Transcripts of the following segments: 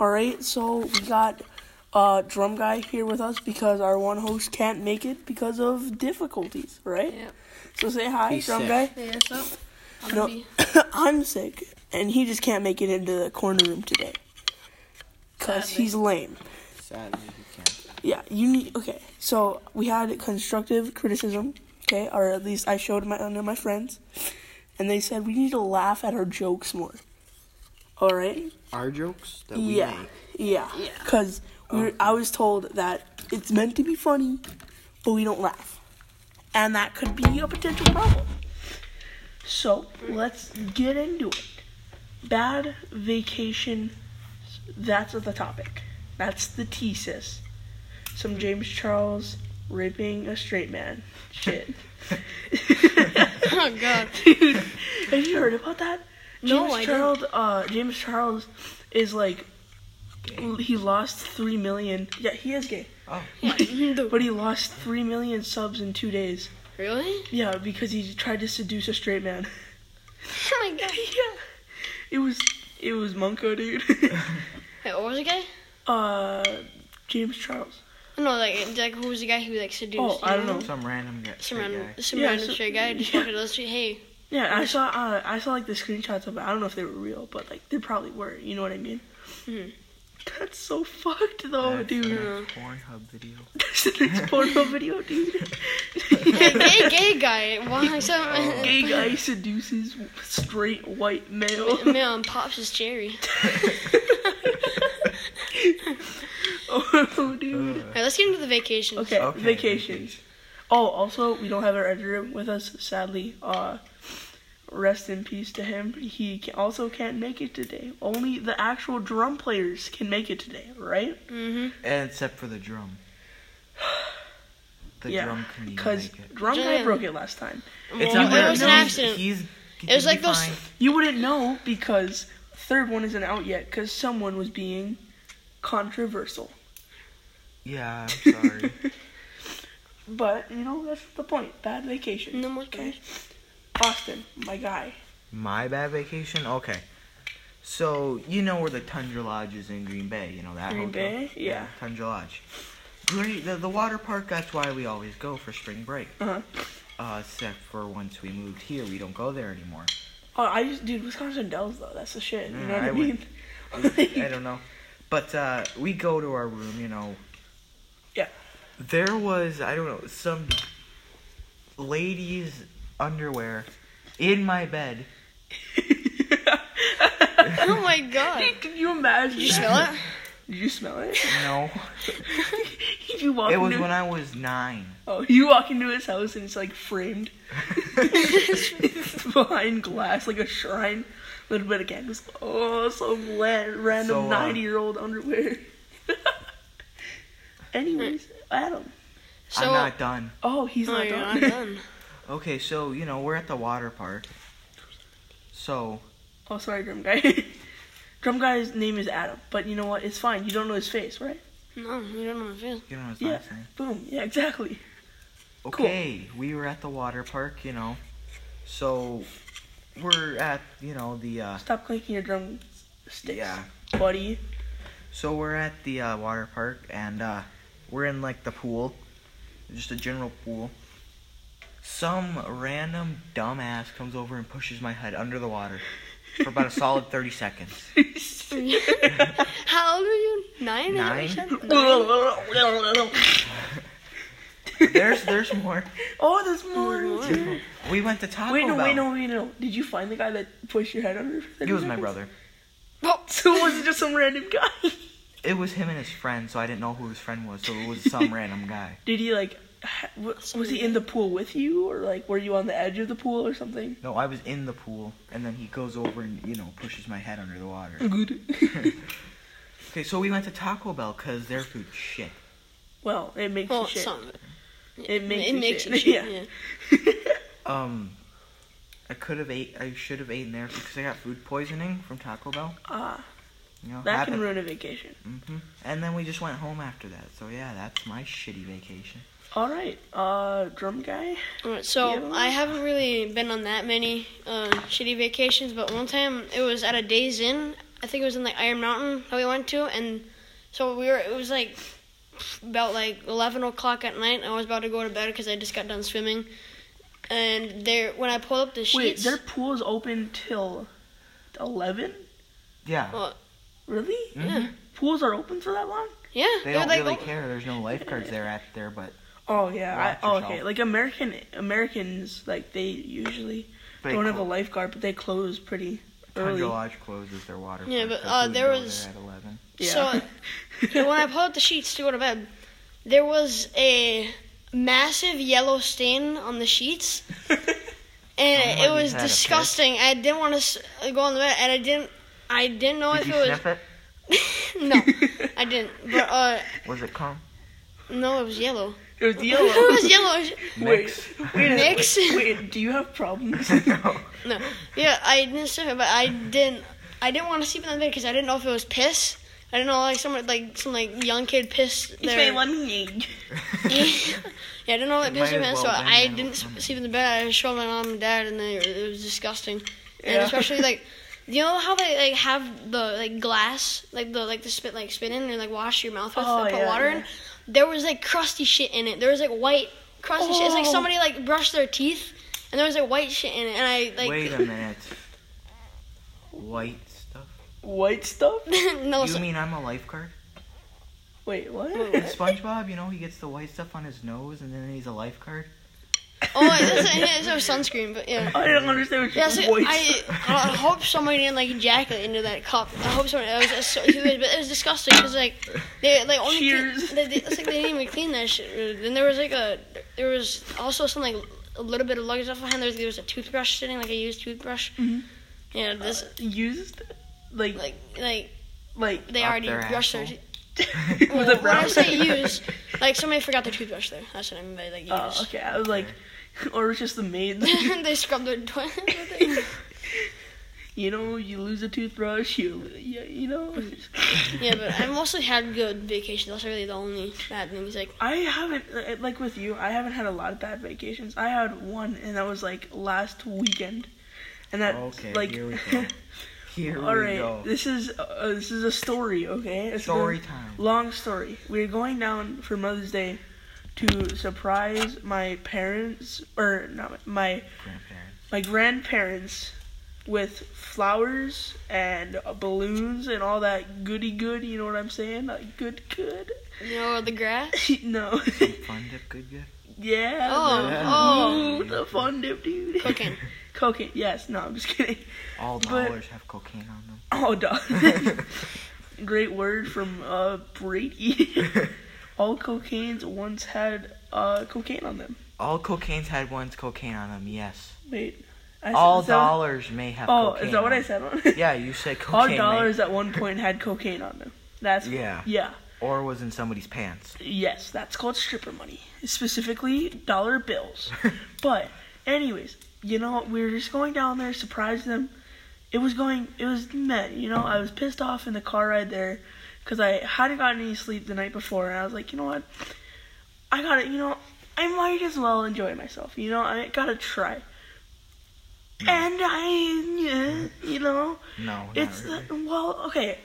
All right, so we got uh drum guy here with us because our one host can't make it because of difficulties, right? Yep. So say hi, He's drum sick. guy. Yeah, so I'm No, be I'm sick, and he just can't make it into the corner room today. Cause he's lame. Sadly, you can't. Yeah, you need. Okay, so we had constructive criticism. Okay, or at least I showed my under my friends, and they said we need to laugh at our jokes more. All right. Our jokes that we Yeah, make. yeah. Yeah. Because we were, I was told that it's meant to be funny, but we don't laugh, and that could be a potential problem. So let's get into it. Bad vacation. That's the topic. That's the thesis. Some James Charles raping a straight man. Shit. Oh god. Dude, have you heard about that? No, James I Charles, uh, James Charles is like, he lost three million. Yeah, he is gay, Oh, but he lost three million subs in two days. really? Yeah, because he tried to seduce a straight man. Oh my god. yeah, it was it was Munko, dude. Wait, what was the guy? uh, James Charles. No, like, like who was the guy who like seduced? Oh, I don't know. some random guy. Some straight random, guy. some Yeah, random so- straight guy just yeah. walked to the street. Hey, Yeah, I saw uh, I saw like the screenshots of it. I don't know if they were real, but like they probably were. You know what I mean? Mhm. That's so fucked though, That's dude. a Yeah. Pornhub video. That's the next porno video, dude. gay, gay guy. Why some Gay guy seduces straight white male. male and pops his cherry. oh, dude. Alright, let's get into the vacations. Okay, Okay, vacations. Oh, also, we don't have our editor with us, sadly. Uh, rest in peace to him. He ca- also can't make it today. Only the actual drum players can make it today, right? Mm-hmm. And except for the drum. The yeah, drum can even because make it. drum guy broke it last time. It's Well, not it was an accident. He's, It was like be those- fine. You wouldn't know because third one isn't out yet because someone was being controversial. Yeah, I'm sorry. But you know that's the point. Bad vacation. No more Okay. Austin, my guy. My bad vacation? Okay. So, you know where the Tundra Lodge is in Green Bay, you know that Green hotel? Bay? Yeah. Tundra Lodge. Great, the, the water park, that's why we always go for spring break. Uh-huh. Uh, except for once we moved here, we don't go there anymore. Oh, I just dude, Wisconsin Dells though. That's the shit. You Yeah, know what I, I mean? I don't know. But, uh, we go to our room, you know. Yeah. There was, I don't know, some lady's underwear in my bed. Oh my god. Can you imagine? Did you smell it? Did you smell it? No. you walk it was into when I was nine. oh, you walk into his house and it's like framed. it's behind glass like a shrine. A little bit of candles. Oh, some la- random So, uh, ninety-year-old underwear. Anyways, Adam. So, I'm not done. Oh, he's oh, not you're done. not done. Okay, so you know we're at the water park. So oh, sorry, drum guy. drum guy's name is Adam, but you know what? It's fine. You don't know his face, right? No, you don't know his face. you know what Yeah. I'm saying. Boom. Yeah, exactly. Okay, we were at the water park. You know, so we're at you know the uh, Stop clinking your drum sticks, yeah. buddy. So we're at the uh, water park and uh, we're in like the pool, just a general pool. Some random dumbass comes over and pushes my head under the water for about a solid 30 seconds. How old are you? Nine? is that what Nine? There's there's more. oh, there's more. There's more. We went to Taco Wait, no, Bell. wait, no, wait, no. Did you find the guy that pushed your head under? for 30 It was my brother. Oh, So was it just some random guy? It was him and his friend, so I didn't know who his friend was. So it was some random guy. Did he like? ha- Was he in the pool with you, or like were you on the edge of the pool or something? No, I was in the pool, and then he goes over and you know pushes my head under the water. Good. Okay, so we went to Taco Bell because their food shit. well, it makes well, you shit. some of it. It makes it you makes shit. you shit. Yeah. Yeah. Um, I could have ate. I should have eaten there because I got food poisoning from Taco Bell. Ah, You know, that can ruin a vacation. hmm And then we just went home after that. So yeah, that's my shitty vacation. All right, uh, drum guy. Alright, so Yeah. I haven't really been on that many uh, shitty vacations, but one time it was at a Days Inn I think it was in like Iron Mountain that we went to, and so we were. It was like about like eleven o'clock at night. I was about to go to bed because I just got done swimming, and there when I pulled up the sheets. Wait, their pool is open till eleven? Yeah. well, Really? yeah, Pools are open for that long? yeah. They don't like, really oh, care. There's no lifeguards there at there, but Oh yeah. I, oh, okay. Like American Americans, like they usually they don't have a lifeguard, but they close pretty early. Tundra Lodge closes their water. Yeah, but, uh, there was- there at eleven. Yeah. So when I pulled up the sheets to go to bed, there was a massive yellow stain on the sheets, and it was had a piss. disgusting. I didn't want to go on the bed, and I didn't. I didn't know Did if you it was. sniff it? no, I didn't. But uh, Was it calm? no, it was yellow. it was yellow. it was yellow. Mix. Wait, wait, Mix? wait, wait, do you have problems? no. No, yeah, I didn't sniff it, but I didn't. I didn't want to sleep in the bed because I didn't know if it was piss. I didn't know like some like some like young kid pissed It's their. my lemonade. yeah, I didn't know what It piss might was, as so well I didn't was sleep in the bed. I showed my mom and dad, and they, it was disgusting. Yeah. And especially like, you know how they like have the like glass, like the like the spit like spit in and like wash your mouth with, Oh, and put yeah, water yeah. in. There was like crusty shit in it. There was like white crusty shit. It's like Oh. somebody like brushed their teeth, and there was like white shit in it. And I like Wait a minute. White stuff. White stuff? no, You so- mean I'm a lifeguard? Wait, what? Mm. In SpongeBob, you know, he gets the white stuff on his nose and then he's a lifeguard. Oh, it's, it's, a sunscreen, but yeah. I don't understand what Yeah, you so white I. I hope somebody didn't like ejaculate into that cup. I hope somebody. It was, it was so, but it was disgusting because like they like only Cheers. Clean, they, they, it's like they didn't even clean that shit. Then there was like a there was also some like a little bit of luggage left behind. There was, there was a toothbrush sitting like a used toothbrush. Mhm. Yeah, this Used? Like, like like like, they already brushed their. asshole? teeth. with Well, a when I brown say used, like somebody forgot their toothbrush there. That's what I mean by like Oh, used. okay. I was like, or it's just the maid. they scrubbed their toilet with it. you know, you lose a toothbrush, you, yeah, you know. Yeah, but I mostly had good vacations. That's really the only bad things. Like, I haven't, uh, like with you, I haven't had a lot of bad vacations. I had one, and that was like last weekend, and that Okay, like. Here we go. All we right, go. this is uh, this is a story, okay? It's a Story time. Long story. We're going down for Mother's Day to surprise my parents, or not my Grandparents. my grandparents with flowers and uh, balloons and all that goody good. You know what I'm saying? Like good good. you know, the grass. no. Some fun dip, good, good. yeah. Oh, the, oh. ooh, the fun dip, dude. Cocaine. Cocaine. Yes. No, I'm just kidding. All But- dollars have cocaine on them. Oh, dog. Great word from uh, Brady. All cocaines once had uh, cocaine on them. All cocaines had once cocaine on them, yes. Wait. I said- All is that- dollars may have Oh, cocaine is that what on I them. said? Yeah, you said All cocaine. may- dollars at one point had cocaine on them. That's Yeah. yeah. Or was in somebody's pants. Yes, that's called stripper money. Specifically, dollar bills. but, anyways, you know, we were just going down there, surprised them. It was going, it was met, you know. I was pissed off in the car ride there because I hadn't gotten any sleep the night before, and I was like, you know what? I gotta, you know, I might as well enjoy myself, you know. I gotta try. And I, yeah, you know, No, it's really. the well, okay.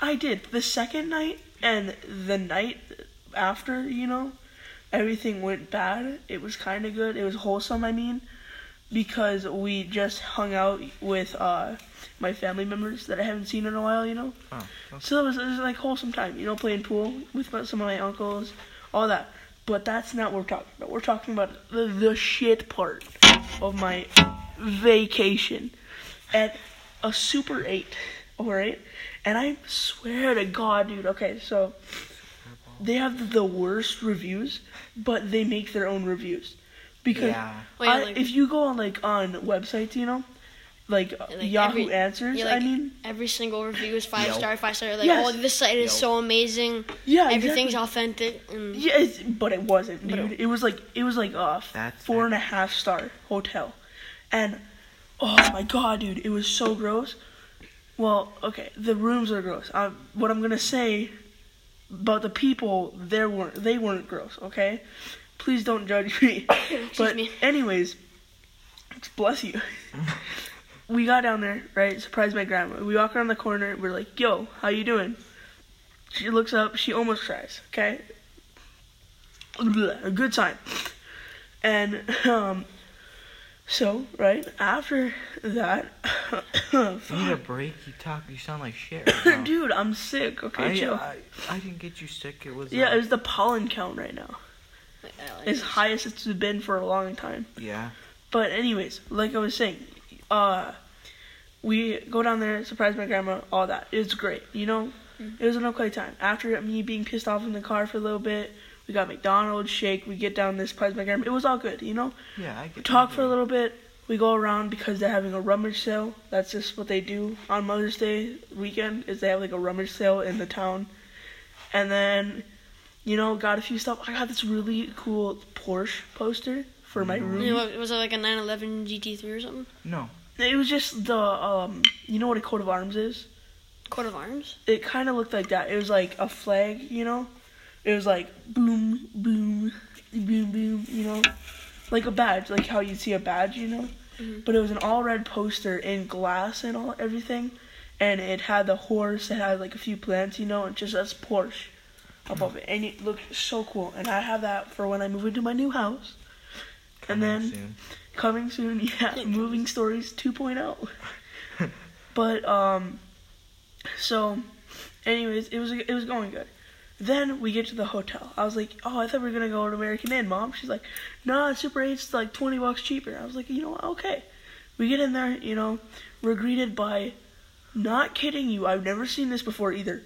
I did the second night and the night after. You know, everything went bad. It was kind of good. It was wholesome. I mean, because we just hung out with uh my family members that I haven't seen in a while. You know, Oh, so it was, it was like wholesome time. You know, playing pool with some of my uncles, all that. But that's not what we're talking about. We're talking about the, the shit part of my vacation at a Super 8. Alright? And I swear to God, dude. Okay, so they have the worst reviews, but they make their own reviews. Because Yeah. Well, yeah, I, like- if you go on like on websites, you know, like, like Yahoo every- Answers, yeah, like I mean, every single review is five Yelp. star, five star. Like, Yes. oh, this site is Yelp. so amazing. yeah, Everything's exactly. authentic. And Yeah, it's, but it wasn't, But dude. it- It was like it was like a That's- four and a half star hotel, and oh my god, dude, it was so gross. Well, okay, the rooms are gross. Um, what I'm gonna say about the people, they weren't they weren't gross. Okay, please don't judge me. but me. anyways, bless you. we got down there, right? Surprised my grandma. We walk around the corner. We're like, "Yo, how you doing?" She looks up. She almost cries. Okay, a good sign. And um, so right after that, You need a break. You talk. You sound like shit. Right now. dude, I'm sick. Okay, I, chill. I, I didn't get you sick. It was. yeah, uh, it was the pollen count right now. Like, I As this. high as it's been for a long time. yeah. But anyways, like I was saying, uh, we go down there, surprise my grandma, all that. It's great, you know. It was an okay time. After me being pissed off in the car for a little bit, we got McDonald's, shake. We get down there, surprise my grandma. It was all good, you know. Yeah, I get. We talk for a little bit. We go around because they're having a rummage sale. That's just what they do on Mother's Day weekend. Is they have like a rummage sale in the town, and then, you know, got a few stuff. I got this really cool Porsche poster for my room. You know, what- was it like a 911 GT3 or something? No. It was just the um you know what a coat of arms is? Coat of arms? It kind of looked like that. It was like a flag, you know? It was like boom boom boom boom, you know? Like a badge, like how you see a badge, you know? Mhm. But it was an all red poster in glass and all everything. And it had the horse, it had like a few plants, you know, and just says Porsche above it. And it looked so cool. And I have that for when I move into my new house. And Coming then soon. coming soon yeah moving stories 2.0 but um so anyways it was it was going good. Then we get to the hotel. I was like oh i thought we were gonna go to AmericInn mom. She's like nah super 8's like 20 bucks cheaper. I was like you know what? Okay. We get in there you know we're greeted by not kidding you. I've never seen this before either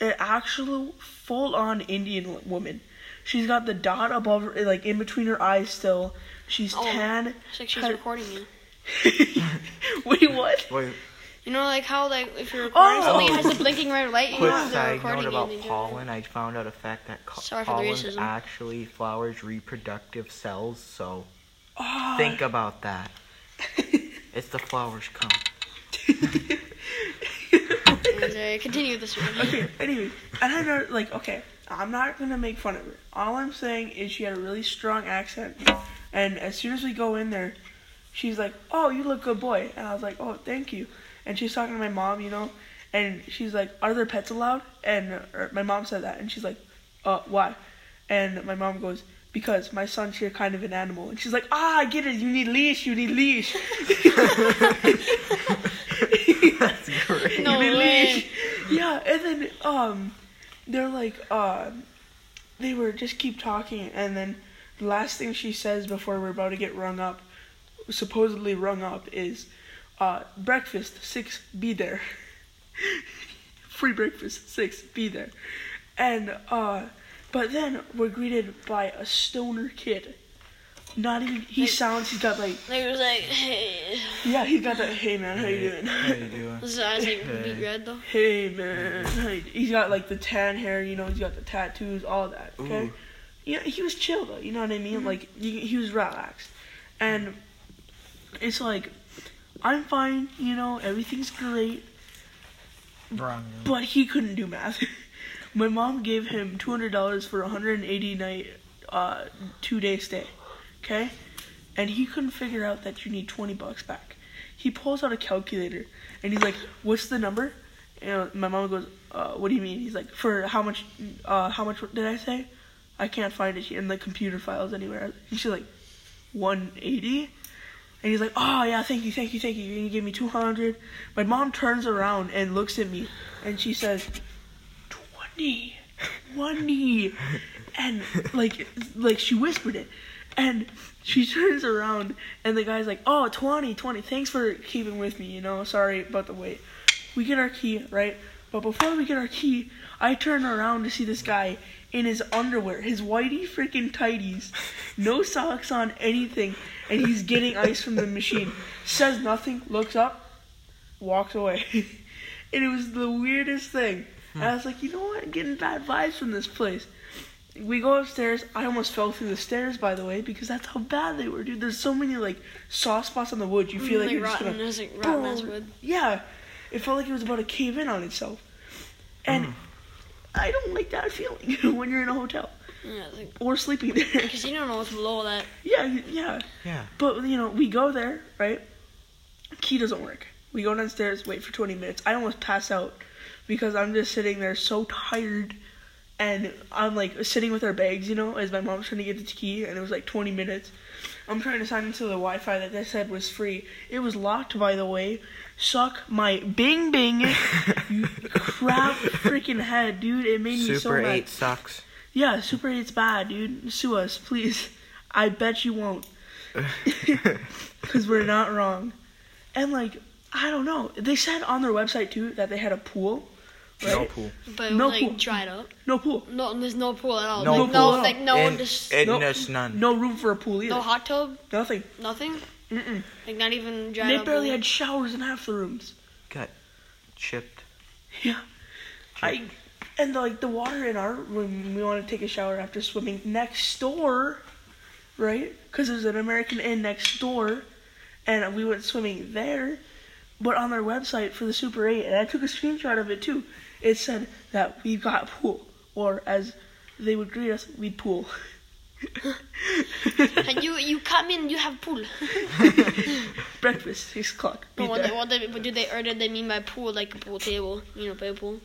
an actual full-on indian woman she's got the dot above her like in between her eyes still she's Oh. tan It's like she's Had- recording you. Wait, what? Wait. You know, like how like if you're oh! recording Oh. something, it has a blinking red light. You Quick know, they're side recording note you. about and they do pollen. I found out a fact that co- Sorry for the pollen's racism. actually flowers' reproductive cells. So Oh, think about that. It's the flowers come. And, uh, continue with this one. okay, anyway, and I know, like, okay, I'm not gonna make fun of her. All I'm saying is she had a really strong accent, and as soon as we go in there, she's like, "Oh, you look good, boy," and I was like, "Oh, thank you." And she's talking to my mom, you know, and she's like, "Are there pets allowed?" And or my mom said that, and she's like, "Uh, why?" And my mom goes, "Because my son's here, kind of an animal." And she's like, "Ah, I get it. You need leash. You need leash." That's great. No way. Yeah, and then um, they're like uh, they were just keep talking, and then the last thing she says before we're about to get rung up, supposedly rung up, is uh, breakfast six be there, free breakfast six be there, and uh, but then we're greeted by a stoner kid. Not even he sounds he's got like Like it was like, hey. yeah he's got that hey man how you doing How you doing? His eyes like beat red though. Hey man, Hey. he's got like the tan hair, you know, he's got the tattoos, all that. Okay, Ooh. yeah, he was chill though, you know what I mean? Like he, he was relaxed, and it's like I'm fine, you know, everything's great, Wrong. but he couldn't do math. My mom gave him two hundred dollars for a hundred and eighty night, uh, two day stay, okay, and he couldn't figure out that you need twenty bucks back. He pulls out a calculator and he's like, "What's the number?" And my mom goes, uh, "What do you mean?" He's like, "For how much? Uh, how much did I say? I can't find it in the computer files anywhere." And she's like, "180." And he's like, "Oh yeah, thank you, thank you, thank you. You give me 200." My mom turns around and looks at me, and she says, "20, 20," and like, like she whispered it, and she turns around, and the guy's like, "Oh, 20, 20. Thanks for keeping with me. You know, sorry about the wait." We get our key, right? But before we get our key, I turn around to see this guy in his underwear, his whitey freaking tighties, no socks on, anything, and he's getting ice from the machine. Says nothing, looks up, walks away. and it was the weirdest thing. And I was like, you know what? I'm getting bad vibes from this place. We go upstairs. I almost fell through the stairs, by the way, because that's how bad they were, dude. There's so many like soft spots on the wood. You feel like, like you're just rotten, gonna it's like rotten ass boom. wood. Yeah, it felt like it was about to cave in on itself, and Mm. I don't like that feeling when you're in a hotel Yeah, like, or sleeping there. cause you don't know what's below that. yeah, yeah. Yeah. But you know, we go there, right? key doesn't work. We go downstairs, wait for 20 minutes. I almost pass out because I'm just sitting there so tired. And I'm like sitting with our bags, you know, as my mom's trying to get the key, and it was like 20 minutes. I'm trying to sign into the Wi Fi that they said was free. It was locked, by the way. Suck my bing bing, you crap freaking head, dude. It made me so Super mad. 8 sucks. Yeah, Super 8's bad, dude. Sue us, please. I bet you won't. Because we're not wrong. And, like, I don't know. They said on their website, too, that they had a pool. Right? No pool. But No like pool. dried up. No pool. No, there's no pool at all. No like, pool no, at like no, and, just and No- there's none. No room for a pool either. no hot tub, Nothing. nothing. Mm-mm. Like not even dried They up. barely pool. had showers in half the rooms. Got chipped. Yeah. I and like the water in our room, we want to take a shower after swimming next door, right? Because there's an AmericInn next door, and we went swimming there. But on their website for the Super 8, and I took a screenshot of it too. It said that we got pool, or as they would greet us, we'd pool. And you you come in, you have pool. Breakfast six o'clock. But what, there. what, did, what did they or did they mean by pool? Like a pool table, you know, by a pool.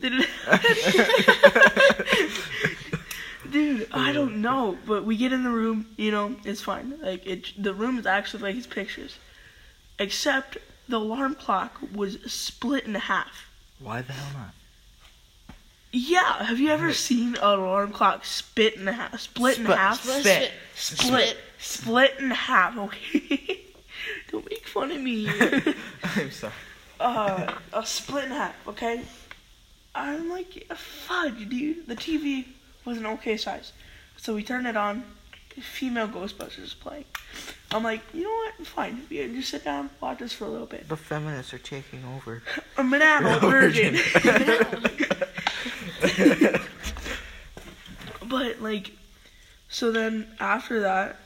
Dude, I don't know, but we get in the room, you know, it's fine. Like it, the room is actually like his pictures, except the alarm clock was split in half. Why the hell not? Yeah, have you ever seen an alarm clock spit in half? Split in Split- half. split. Split. Split. Split in half. Okay. don't make fun of me. I'm sorry. uh, a split in half, okay? I'm like, fudge, dude. The TV was an okay size. So we turned it on. Female Ghostbusters is playing. I'm like, you know what? Fine. Yeah, just sit down, watch this for a little bit. The feminists are taking over. I'm an adult virgin. but like, so then after that,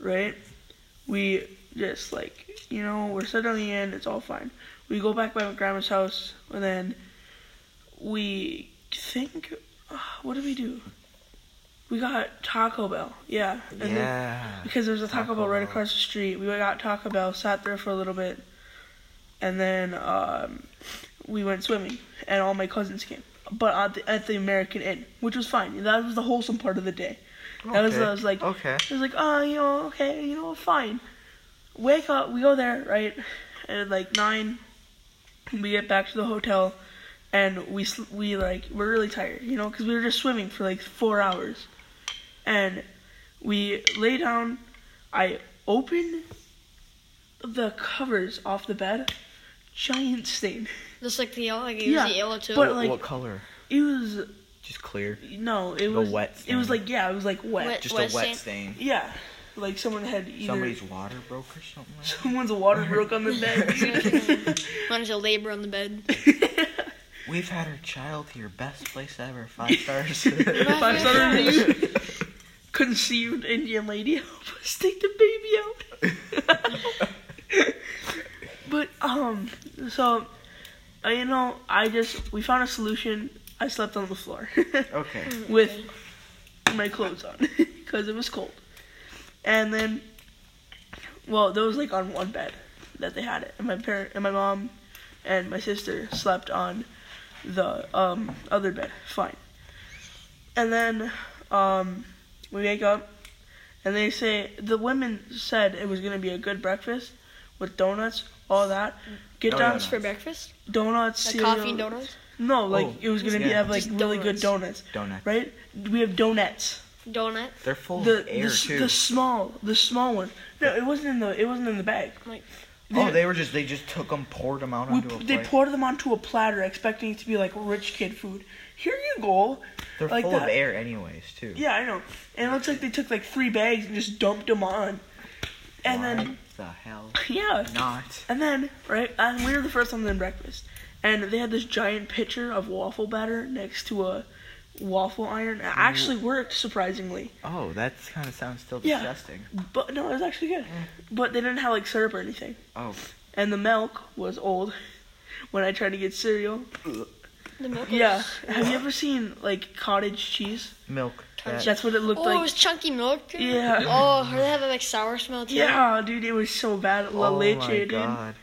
right? We just like, you know, we're settling in. It's all fine. We go back by my grandma's house, and then we think, uh, what did we do? We got Taco Bell. Yeah. And then- yeah. because there's a Taco, Taco Bell right across the street. We got Taco Bell, sat there for a little bit, and then um, we went swimming, and all my cousins came. But at the, at the AmericInn, which was fine. That was the wholesome part of the day. That was, Okay. I was like, Okay. it was like, oh, you know, okay, you know, fine. Wake up, we go there, right? At like nine, we get back to the hotel, and we sl- we like we're really tired, you know, because we were just swimming for like four hours, and we lay down. I open the covers off the bed, giant stain. Just like the yellow, like it Yeah, was the yellow too. but- what, like- what color? It was Just clear. no, it The was wet Stain. It was like yeah, it was like wet. Wet. Just Wet a wet stain. stain. Yeah, like someone had either Somebody's water broke or something like someone's water broke on the bed. dude. Mine's a labor on the bed. We've had our child here. Best place ever. Five stars. Five star review. Conceived Indian lady. Help us take the baby out. but um, so uh, you know, I just we found a solution. I slept on the floor okay. with my clothes on because it was cold, and then, well, there was like on one bed that they had it, and my parent and my mom and my sister slept on the um other bed. Fine. And then um we wake up and they say the women said it was gonna be a good breakfast with donuts, all that. Get oh, donuts, down yeah, For breakfast, donuts, like cereal. coffee and donuts, No, like Oh, it was gonna be yeah. have like Just really good donuts, Donuts. right? We have donuts. donut. They're full The of air the, s- too. the small the small one. No, it wasn't in the it wasn't in the bag. Like oh, they were just they just took them, poured them out We, onto a they poured them onto a platter, expecting it to be like rich kid food. Here you go. They're like full that. of air anyways too. Yeah, I know. And it looks like they took like three bags and just dumped them on. And Why then the hell yeah, not? and then right, and we were the first ones in breakfast, and they had this giant pitcher of waffle batter next to a waffle iron. It actually worked surprisingly. Oh, that kind of sounds still Yeah. disgusting. But no, it was actually good. Eh. But they didn't have like syrup or anything. Oh, And the milk was old. When I tried to get cereal, the milk. yeah. Was, Have you ever seen like cottage cheese? milk. That- That's what it looked like. oh, it was chunky milk. Yeah. Oh, or they have a like sour smell too. Yeah, dude, it was so bad. La oh leche, my dude. god.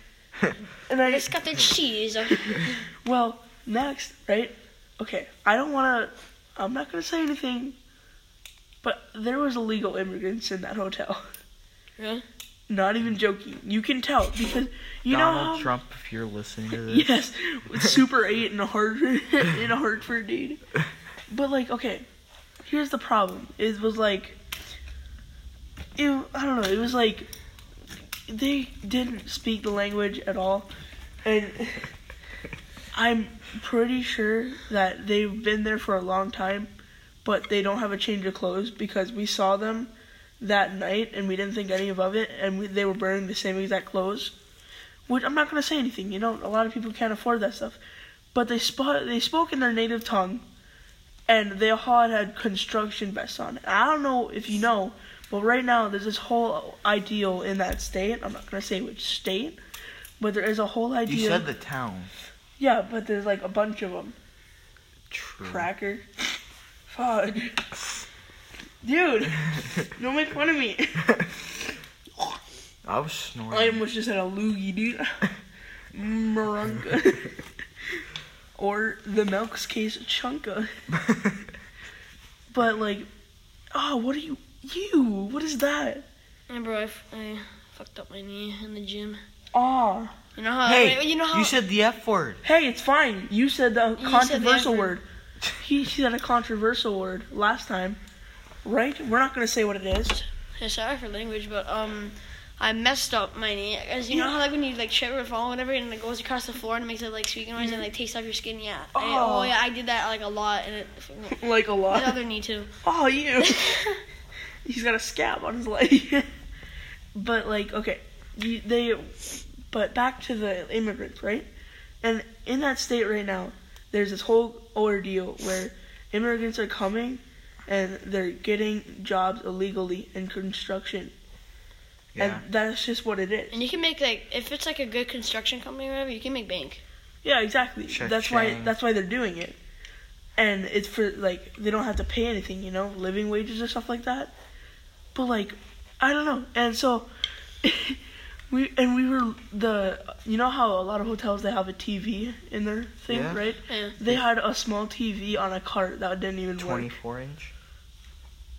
and I It's got the cheese. well next right. Okay, I don't want to. I'm not gonna say anything. But there was illegal immigrants in that hotel. Really? Not even joking. You can tell because you Donald know how, Trump, if you're listening to this. Yes, Super 8 in a Hartford, in a Hartford, dude. But like, okay, here's the problem. It was like, it, I don't know. It was like they didn't speak the language at all, and I'm pretty sure that they've been there for a long time, but they don't have a change of clothes because we saw them that night and we didn't think any of it, and we, they were wearing the same exact clothes. Which I'm not gonna say anything. You know, a lot of people can't afford that stuff, but they spoke they spoke in their native tongue, and they all had, construction vests on. And I don't know if you know, but right now there's this whole ideal in that state. I'm not gonna say which state, but there is a whole idea. You said the town. yeah, but there's like a bunch of them. True. Cracker, fudge, dude. Don't make fun of me. I was snoring. I almost just had a loogie, dude. Marunga. or the Milk's case chunka. But like, oh, what are you? You? What is that? And bro, I, f- I fucked up my knee in the gym. Ah, You know how? hey, you know how? you said the F word. hey, it's fine. You said the said the controversial F word. word. He said a controversial word last time, right? We're not gonna say what it is. Yeah, sorry for language, but um, I messed up my knee. Cause you know how like when you like trip or fall or whatever, and it goes across the floor and it makes it like squeaking noise and like takes off your skin. Yeah. I- Oh. oh yeah, I did that like a lot, and it. Like a The lot. other knee too. Oh, you. He's got a scab on his leg. but like, okay, you, they. But back to the immigrants, right? And in that state right now, there's this whole ordeal where immigrants are coming, and they're getting jobs illegally in construction, Yeah. and that's just what it is. And you can make like if it's like a good construction company or whatever, you can make bank. Yeah, exactly. That's why. That's why they're doing it, and it's for like they don't have to pay anything, you know, living wages or stuff like that. But like, I don't know. And so, we and we were the you know how a lot of hotels they have a TV in their thing, Yeah. right? Yeah. They had a small TV on a cart that didn't even work. 24 inch.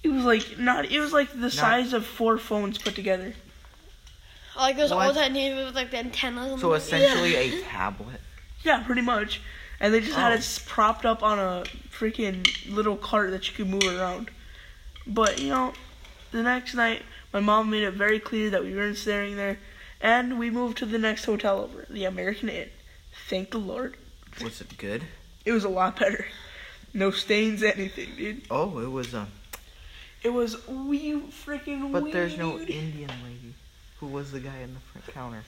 It was like not. It was like the size of four phones put together. Like those What? old that need with like the antennas. So them. essentially a tablet. Yeah, pretty much. And they just had Oh. it propped up on a freaking little cart that you could move around. But, you know, the next night, my mom made it very clear that we weren't staying there. And we moved to the next hotel over, the AmericInn. Thank the Lord. Was it good? It was a lot better. No stains, anything, dude. Oh, it was um. It was wee freaking But there's no. Indian lady. Who was the guy in the front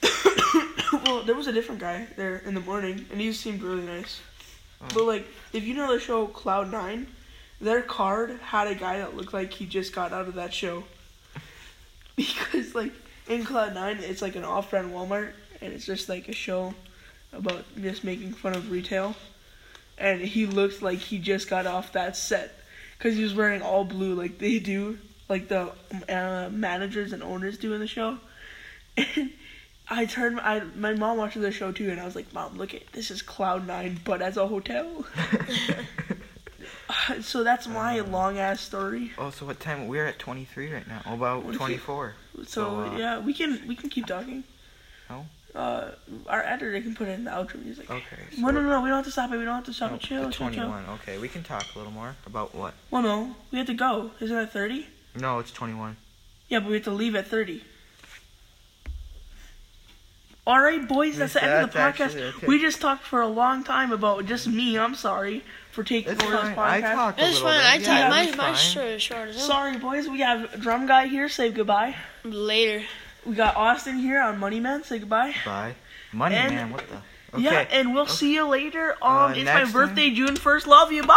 counter? well, there was a different guy there in the morning, and he seemed really nice. Oh. But like, if you know the show Cloud Nine, their card had a guy that looked like he just got out of that show. Because like in Cloud Nine, it's like an off-brand Walmart, and it's just like a show about just making fun of retail. And he looked like he just got off that set, because he was wearing all blue like they do, like the uh, managers and owners do in the show. And I turned I my mom watches the show too, and I was like, "Mom, look at this is Cloud Nine, but as a hotel." so that's my long ass story. oh, so what time? We're at 23 right now. About What is it? 24. So, So, uh, yeah, we can we can keep talking. No? Uh, our editor can put in the outro music. Okay. So No, no, no, we don't have to stop it. We don't have to stop no, it. Chill, chill, 21. chill. Okay, we can talk a little more about what? Well, no, we have to go. Isn't it thirty? No, it's 21. Yeah, but we have to leave at thirty. All right, boys, that's the end of the podcast. okay. We just talked for a long time about just me. I'm sorry for taking It's over this fine. I podcast. talked a It's fine. bit. I yeah, my it's my fine. story is short as hell. Sorry, boys. We have drum guy here. Say goodbye. Later. We got Austin here on Money Man. Say goodbye. Bye. Money And- man, what the? Okay. Yeah, and we'll see you later. Um, Uh, it's my next birthday, June first. Love you. Bye.